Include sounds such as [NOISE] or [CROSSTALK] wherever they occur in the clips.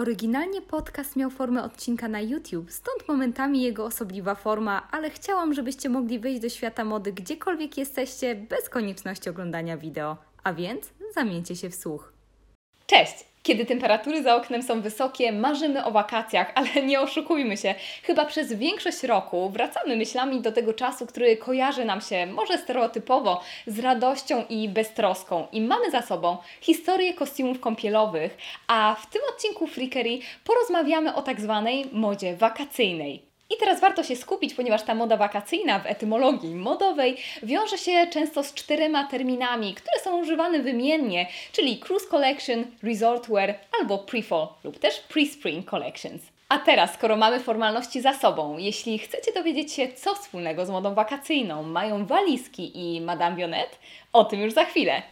Oryginalnie podcast miał formę odcinka na YouTube, stąd momentami jego osobliwa forma, ale chciałam, żebyście mogli wejść do świata mody gdziekolwiek jesteście, bez konieczności oglądania wideo. A więc zamieńcie się w słuch. Cześć! Kiedy temperatury za oknem są wysokie, marzymy o wakacjach, [LAUGHS] ale nie oszukujmy się. Chyba przez większość roku wracamy myślami do tego czasu, który kojarzy nam się może stereotypowo z radością i beztroską. I mamy za sobą historię kostiumów kąpielowych, a w tym odcinku Freakery porozmawiamy o tak zwanej modzie wakacyjnej. I teraz warto się skupić, ponieważ ta moda wakacyjna w etymologii modowej wiąże się często z czterema terminami, które są używane wymiennie, czyli cruise collection, resort wear albo pre-fall lub też pre-spring collections. A teraz, skoro mamy formalności za sobą, jeśli chcecie dowiedzieć się, co wspólnego z modą wakacyjną mają walizki i Madame Vionette, o tym już za chwilę.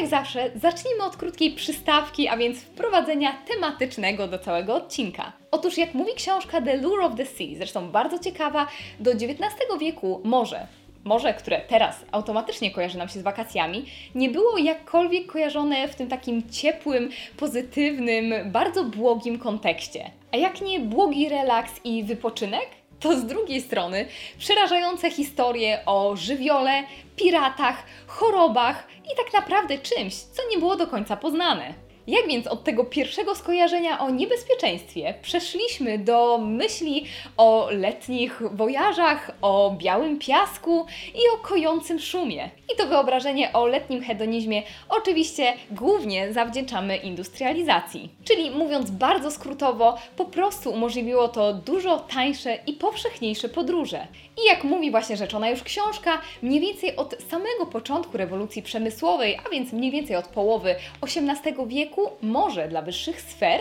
Jak zawsze, zacznijmy od krótkiej przystawki, a więc wprowadzenia tematycznego do całego odcinka. Otóż, jak mówi książka The Lure of the Sea, zresztą bardzo ciekawa, do XIX wieku morze, morze, które teraz automatycznie kojarzy nam się z wakacjami, nie było jakkolwiek kojarzone w tym takim ciepłym, pozytywnym, bardzo błogim kontekście. A jak nie błogi relaks i wypoczynek? To z drugiej strony przerażające historie o żywiole, piratach, chorobach i tak naprawdę czymś, co nie było do końca poznane. Jak więc od tego pierwszego skojarzenia o niebezpieczeństwie przeszliśmy do myśli o letnich wojażach, o białym piasku i o kojącym szumie? I to wyobrażenie o letnim hedonizmie oczywiście głównie zawdzięczamy industrializacji. Czyli mówiąc bardzo skrótowo, po prostu umożliwiło to dużo tańsze i powszechniejsze podróże. I jak mówi właśnie rzeczona już książka, mniej więcej od samego początku rewolucji przemysłowej, a więc mniej więcej od połowy XVIII wieku, wieku morze dla wyższych sfer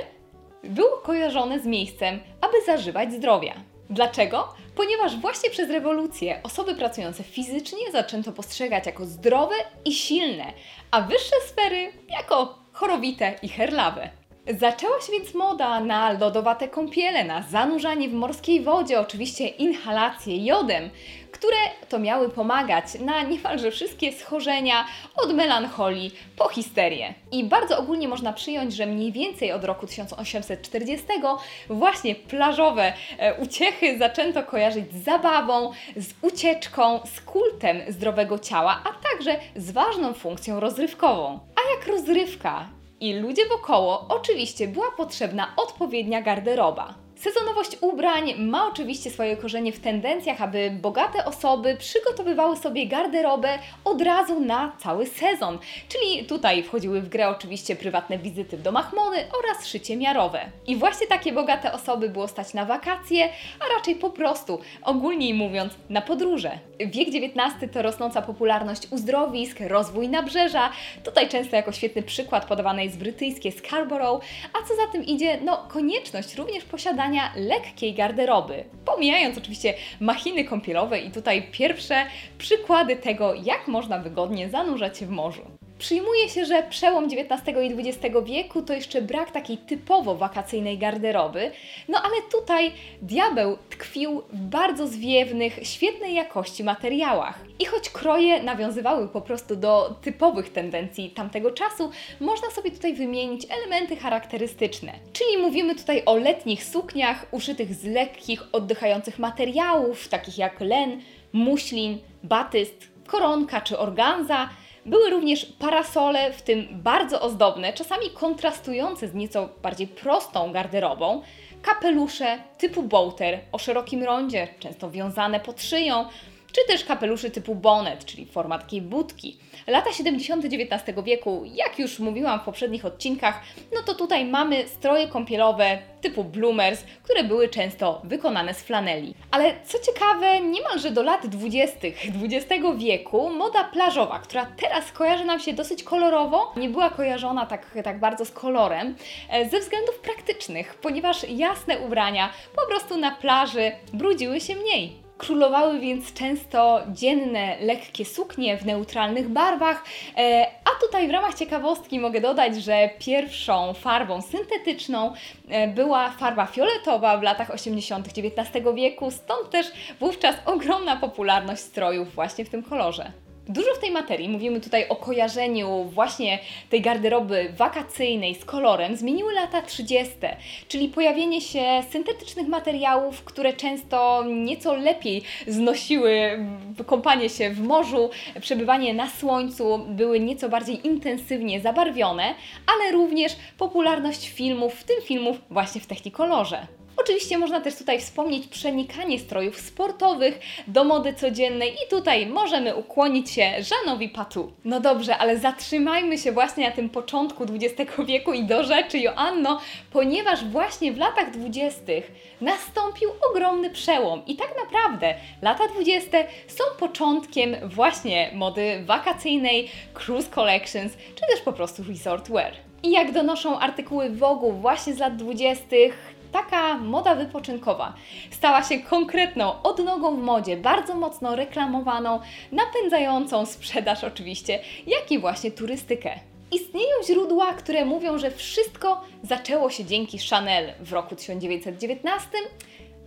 było kojarzone z miejscem, aby zażywać zdrowia. Dlaczego? Ponieważ właśnie przez rewolucję osoby pracujące fizycznie zaczęto postrzegać jako zdrowe i silne, a wyższe sfery jako chorowite i herlawe. Zaczęła się więc moda na lodowate kąpiele, na zanurzanie w morskiej wodzie, oczywiście inhalację jodem, które to miały pomagać na niemalże wszystkie schorzenia, od melancholii po histerię. I bardzo ogólnie można przyjąć, że mniej więcej od roku 1840 właśnie plażowe e, uciechy zaczęto kojarzyć z zabawą, z ucieczką, z kultem zdrowego ciała, a także z ważną funkcją rozrywkową. A jak rozrywka i ludzie wokoło, oczywiście była potrzebna odpowiednia garderoba. Sezonowość ubrań ma oczywiście swoje korzenie w tendencjach, aby bogate osoby przygotowywały sobie garderobę od razu na cały sezon. Czyli tutaj wchodziły w grę oczywiście prywatne wizyty w domach mody oraz szycie miarowe. I właśnie takie bogate osoby było stać na wakacje, a raczej po prostu, ogólniej mówiąc, na podróże. Wiek XIX to rosnąca popularność uzdrowisk, rozwój nabrzeża. Tutaj często jako świetny przykład podawany jest brytyjskie Scarborough, a co za tym idzie, no konieczność również posiadania posiadania lekkiej garderoby. Pomijając oczywiście machiny kąpielowe i tutaj pierwsze przykłady tego, jak można wygodnie zanurzać się w morzu. Przyjmuje się, że przełom XIX i XX wieku to jeszcze brak takiej typowo wakacyjnej garderoby, no ale tutaj diabeł tkwił w bardzo zwiewnych, świetnej jakości materiałach. I choć kroje nawiązywały po prostu do typowych tendencji tamtego czasu, można sobie tutaj wymienić elementy charakterystyczne. Czyli mówimy tutaj o letnich sukniach uszytych z lekkich, oddychających materiałów, takich jak len, muślin, batyst, koronka czy organza, były również parasole, w tym bardzo ozdobne, czasami kontrastujące z nieco bardziej prostą garderobą, kapelusze typu bolter o szerokim rondzie, często wiązane pod szyją, czy też kapeluszy typu bonnet, czyli format takiej budki. Lata 70. XIX wieku, jak już mówiłam w poprzednich odcinkach, no to tutaj mamy stroje kąpielowe typu bloomers, które były często wykonane z flaneli. Ale co ciekawe, niemalże do lat 20. XX wieku moda plażowa, która teraz kojarzy nam się dosyć kolorowo, nie była kojarzona tak, tak bardzo z kolorem e, ze względów praktycznych, ponieważ jasne ubrania po prostu na plaży brudziły się mniej. Królowały więc często dzienne, lekkie suknie w neutralnych barwach, e, a tutaj w ramach ciekawostki mogę dodać, że pierwszą farbą syntetyczną e, była farba fioletowa w latach 80. XIX wieku, stąd też wówczas ogromna popularność strojów właśnie w tym kolorze. Dużo w tej materii, mówimy tutaj o kojarzeniu właśnie tej garderoby wakacyjnej z kolorem, zmieniły lata 30., czyli pojawienie się syntetycznych materiałów, które często nieco lepiej znosiły kąpanie się w morzu, przebywanie na słońcu, były nieco bardziej intensywnie zabarwione, ale również popularność filmów, w tym filmów właśnie w technikolorze. Oczywiście można też tutaj wspomnieć przenikanie strojów sportowych do mody codziennej i tutaj możemy ukłonić się Żanowi Patu. No dobrze, ale zatrzymajmy się właśnie na tym początku XX wieku i do rzeczy, Joanno, ponieważ właśnie w latach 20. nastąpił ogromny przełom i tak naprawdę lata 20. są początkiem właśnie mody wakacyjnej, cruise collections, czy też po prostu resort wear. I jak donoszą artykuły Vogue właśnie z lat 20., taka moda wypoczynkowa stała się konkretną odnogą w modzie, bardzo mocno reklamowaną, napędzającą sprzedaż oczywiście, jak i właśnie turystykę. Istnieją źródła, które mówią, że wszystko zaczęło się dzięki Chanel w roku 1919,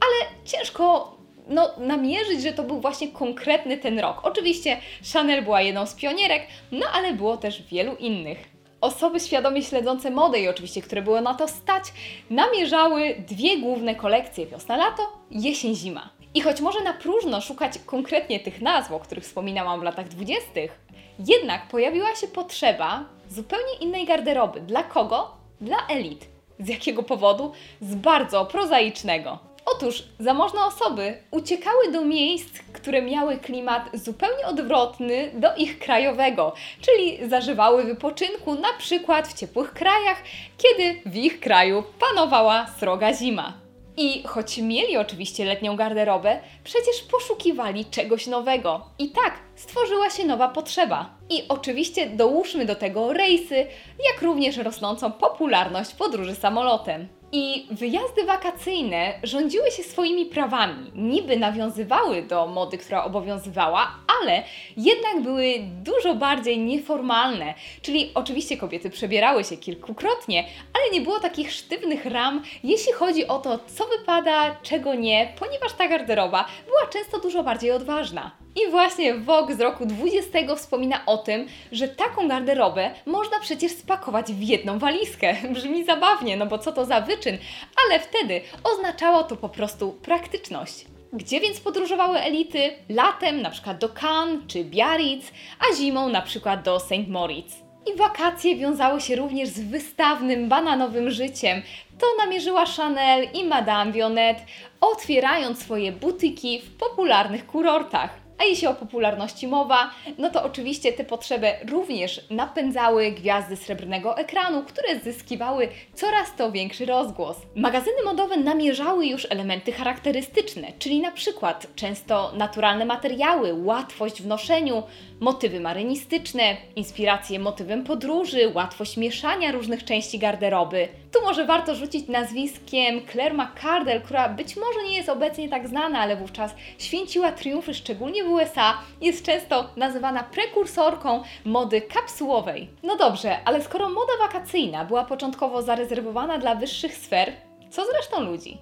ale ciężko no, namierzyć, że to był właśnie konkretny ten rok. Oczywiście Chanel była jedną z pionierek, no ale było też wielu innych. Osoby świadomie śledzące modę i oczywiście, które były na to stać, namierzały dwie główne kolekcje wiosna-lato, jesień-zima. I choć może na próżno szukać konkretnie tych nazw, o których wspominałam w latach dwudziestych, jednak pojawiła się potrzeba zupełnie innej garderoby. Dla kogo? Dla elit. Z jakiego powodu? Z bardzo prozaicznego. Otóż zamożne osoby uciekały do miejsc, które miały klimat zupełnie odwrotny do ich krajowego, czyli zażywały wypoczynku na przykład w ciepłych krajach, kiedy w ich kraju panowała sroga zima. I choć mieli oczywiście letnią garderobę, przecież poszukiwali czegoś nowego. I tak stworzyła się nowa potrzeba. I oczywiście dołóżmy do tego rejsy, jak również rosnącą popularność podróży samolotem. I wyjazdy wakacyjne rządziły się swoimi prawami. Niby nawiązywały do mody, która obowiązywała, ale jednak były dużo bardziej nieformalne. Czyli oczywiście kobiety przebierały się kilkukrotnie, ale nie było takich sztywnych ram, jeśli chodzi o to, co wypada, czego nie, ponieważ ta garderoba była często dużo bardziej odważna. I właśnie Vogue z roku 20 wspomina o tym, że taką garderobę można przecież spakować w jedną walizkę. [LAUGHS] Brzmi zabawnie, no bo co to za wyczyn, ale wtedy oznaczało to po prostu praktyczność. Gdzie więc podróżowały elity? Latem na przykład do Cannes czy Biarritz, a zimą na przykład do St. Moritz. I wakacje wiązały się również z wystawnym, bananowym życiem. To namierzyła Chanel i Madame Vionnet, otwierając swoje butyki w popularnych kurortach. A jeśli o popularności mowa, no to oczywiście te potrzeby również napędzały gwiazdy srebrnego ekranu, które zyskiwały coraz to większy rozgłos. Magazyny modowe namierzały już elementy charakterystyczne, czyli na przykład często naturalne materiały, łatwość w noszeniu, motywy marynistyczne, inspiracje motywem podróży, łatwość mieszania różnych części garderoby. Tu może warto rzucić nazwiskiem Claire McCardell, która być może nie jest obecnie tak znana, ale wówczas święciła triumfy szczególnie w USA, jest często nazywana prekursorką mody kapsułowej. No dobrze, ale skoro moda wakacyjna była początkowo zarezerwowana dla wyższych sfer, co zresztą ludzi?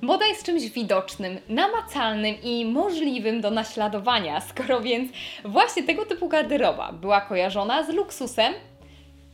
Moda jest czymś widocznym, namacalnym i możliwym do naśladowania, skoro więc właśnie tego typu garderoba była kojarzona z luksusem,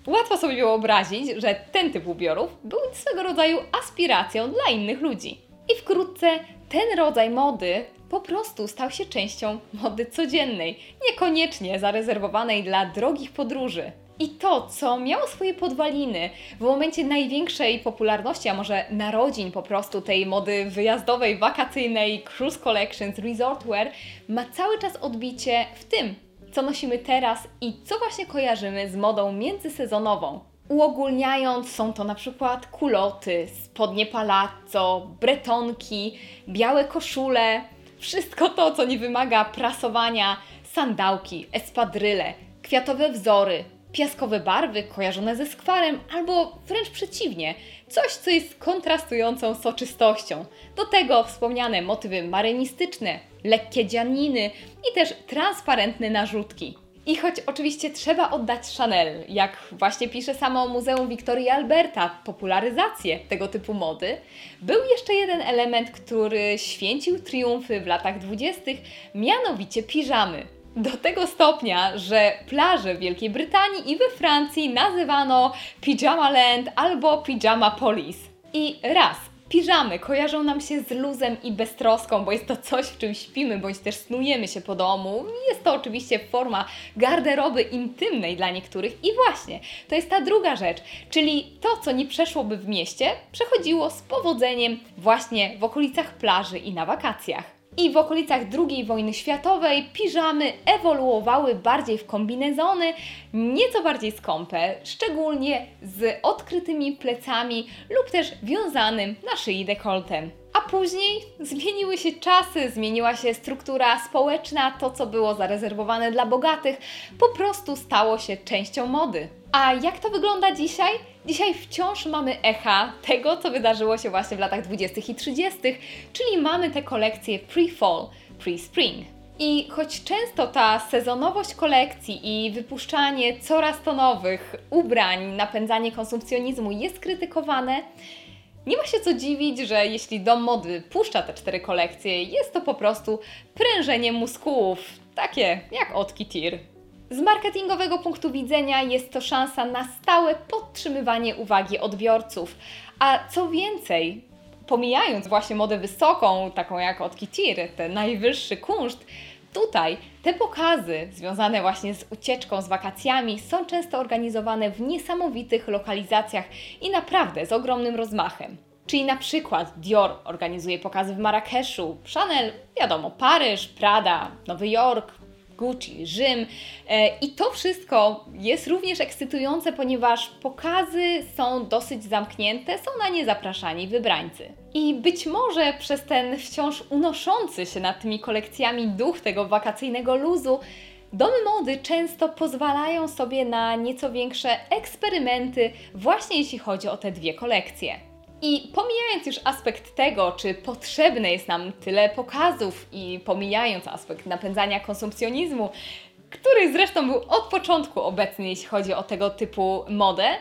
łatwo sobie wyobrazić, że ten typ ubiorów był swego rodzaju aspiracją dla innych ludzi. I wkrótce ten rodzaj mody po prostu stał się częścią mody codziennej, niekoniecznie zarezerwowanej dla drogich podróży. I to, co miało swoje podwaliny w momencie największej popularności, a może narodzin po prostu tej mody wyjazdowej, wakacyjnej, cruise collections, resort wear, ma cały czas odbicie w tym, co nosimy teraz i co właśnie kojarzymy z modą międzysezonową. Uogólniając, są to na przykład kuloty, spodnie palazzo, bretonki, białe koszule, wszystko to, co nie wymaga prasowania, sandałki, espadryle, kwiatowe wzory, piaskowe barwy kojarzone ze skwarem, albo wręcz przeciwnie, coś, co jest kontrastującą soczystością. Do tego wspomniane motywy marynistyczne, lekkie dzianiny i też transparentne narzutki. I choć oczywiście trzeba oddać Chanel, jak właśnie pisze samo Muzeum Wiktorii Alberta, popularyzację tego typu mody, był jeszcze jeden element, który święcił triumfy w latach dwudziestych, mianowicie piżamy. Do tego stopnia, że plaże w Wielkiej Brytanii i we Francji nazywano Pyjama Land albo Pyjama Police. I raz, Piżamy kojarzą nam się z luzem i beztroską, bo jest to coś, w czym śpimy bądź też snujemy się po domu. Jest to oczywiście forma garderoby intymnej dla niektórych i właśnie to jest ta druga rzecz, czyli to, co nie przeszłoby w mieście, przechodziło z powodzeniem właśnie w okolicach plaży i na wakacjach. I w okolicach II wojny światowej piżamy ewoluowały bardziej w kombinezony, nieco bardziej skąpe, szczególnie z odkrytymi plecami lub też wiązanym na szyi dekoltem. A później zmieniły się czasy, zmieniła się struktura społeczna, to co było zarezerwowane dla bogatych, po prostu stało się częścią mody. A jak to wygląda dzisiaj? Dzisiaj wciąż mamy echa tego, co wydarzyło się właśnie w latach 20. i 30., czyli mamy te kolekcje pre-fall, pre-spring. I choć często ta sezonowość kolekcji i wypuszczanie coraz to nowych ubrań, napędzanie konsumpcjonizmu jest krytykowane, nie ma się co dziwić, że jeśli dom mody puszcza te cztery kolekcje, jest to po prostu prężenie muskułów, takie jak od Tir. Z marketingowego punktu widzenia jest to szansa na stałe podtrzymywanie uwagi odbiorców. A co więcej, pomijając właśnie modę wysoką, taką jak od Kitir, ten najwyższy kunszt, tutaj te pokazy związane właśnie z ucieczką, z wakacjami są często organizowane w niesamowitych lokalizacjach i naprawdę z ogromnym rozmachem. Czyli na przykład Dior organizuje pokazy w Marrakeszu, Chanel, wiadomo, Paryż, Prada, Nowy Jork, Gucci, Rzym. E, I to wszystko jest również ekscytujące, ponieważ pokazy są dosyć zamknięte, są na nie zapraszani wybrańcy. I być może przez ten wciąż unoszący się nad tymi kolekcjami duch tego wakacyjnego luzu, Domy mody często pozwalają sobie na nieco większe eksperymenty, właśnie jeśli chodzi o te dwie kolekcje. I pomijając już aspekt tego, czy potrzebne jest nam tyle pokazów i pomijając aspekt napędzania konsumpcjonizmu, który zresztą był od początku obecny, jeśli chodzi o tego typu modę,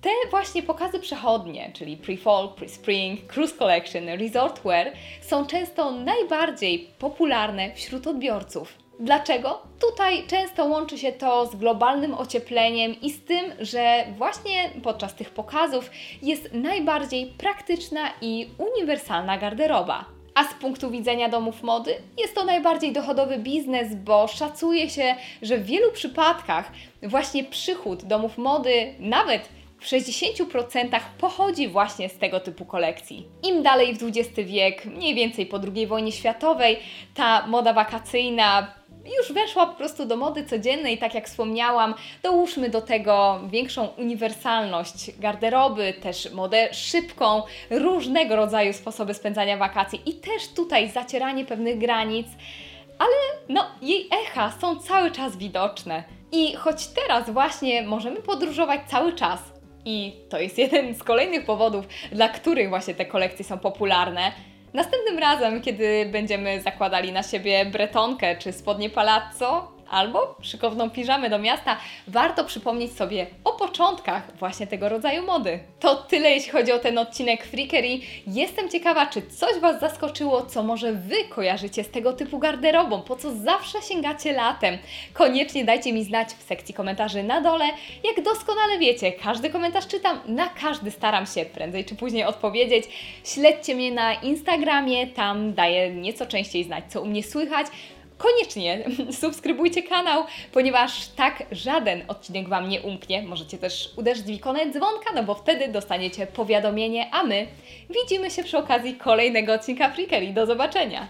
te właśnie pokazy przechodnie, czyli pre-fall, pre-spring, cruise collection, resort wear, są często najbardziej popularne wśród odbiorców. Dlaczego? Tutaj często łączy się to z globalnym ociepleniem i z tym, że właśnie podczas tych pokazów jest najbardziej praktyczna i uniwersalna garderoba. A z punktu widzenia domów mody jest to najbardziej dochodowy biznes, bo szacuje się, że w wielu przypadkach właśnie przychód domów mody, nawet w 60% pochodzi właśnie z tego typu kolekcji. Im dalej w XX wiek, mniej więcej po II wojnie światowej, ta moda wakacyjna już weszła po prostu do mody codziennej, tak jak wspomniałam. Dołóżmy do tego większą uniwersalność garderoby, też modę szybką, różnego rodzaju sposoby spędzania wakacji i też tutaj zacieranie pewnych granic, ale no, jej echa są cały czas widoczne. I choć teraz właśnie możemy podróżować cały czas, i to jest jeden z kolejnych powodów, dla których właśnie te kolekcje są popularne, Następnym razem, kiedy będziemy zakładali na siebie bretonkę czy spodnie palazzo, albo szykowną piżamę do miasta, warto przypomnieć sobie o początkach właśnie tego rodzaju mody. To tyle jeśli chodzi o ten odcinek Freakery. Jestem ciekawa, czy coś Was zaskoczyło, co może Wy kojarzycie z tego typu garderobą, po co zawsze sięgacie latem. Koniecznie dajcie mi znać w sekcji komentarzy na dole. Jak doskonale wiecie, każdy komentarz czytam, na każdy staram się prędzej czy później odpowiedzieć. Śledźcie mnie na Instagramie, tam daję nieco częściej znać, co u mnie słychać koniecznie [LAUGHS] subskrybujcie kanał, ponieważ tak żaden odcinek Wam nie umknie. Możecie też uderzyć w ikonę dzwonka, no bo wtedy dostaniecie powiadomienie, a my widzimy się przy okazji kolejnego odcinka Freakery. Do zobaczenia!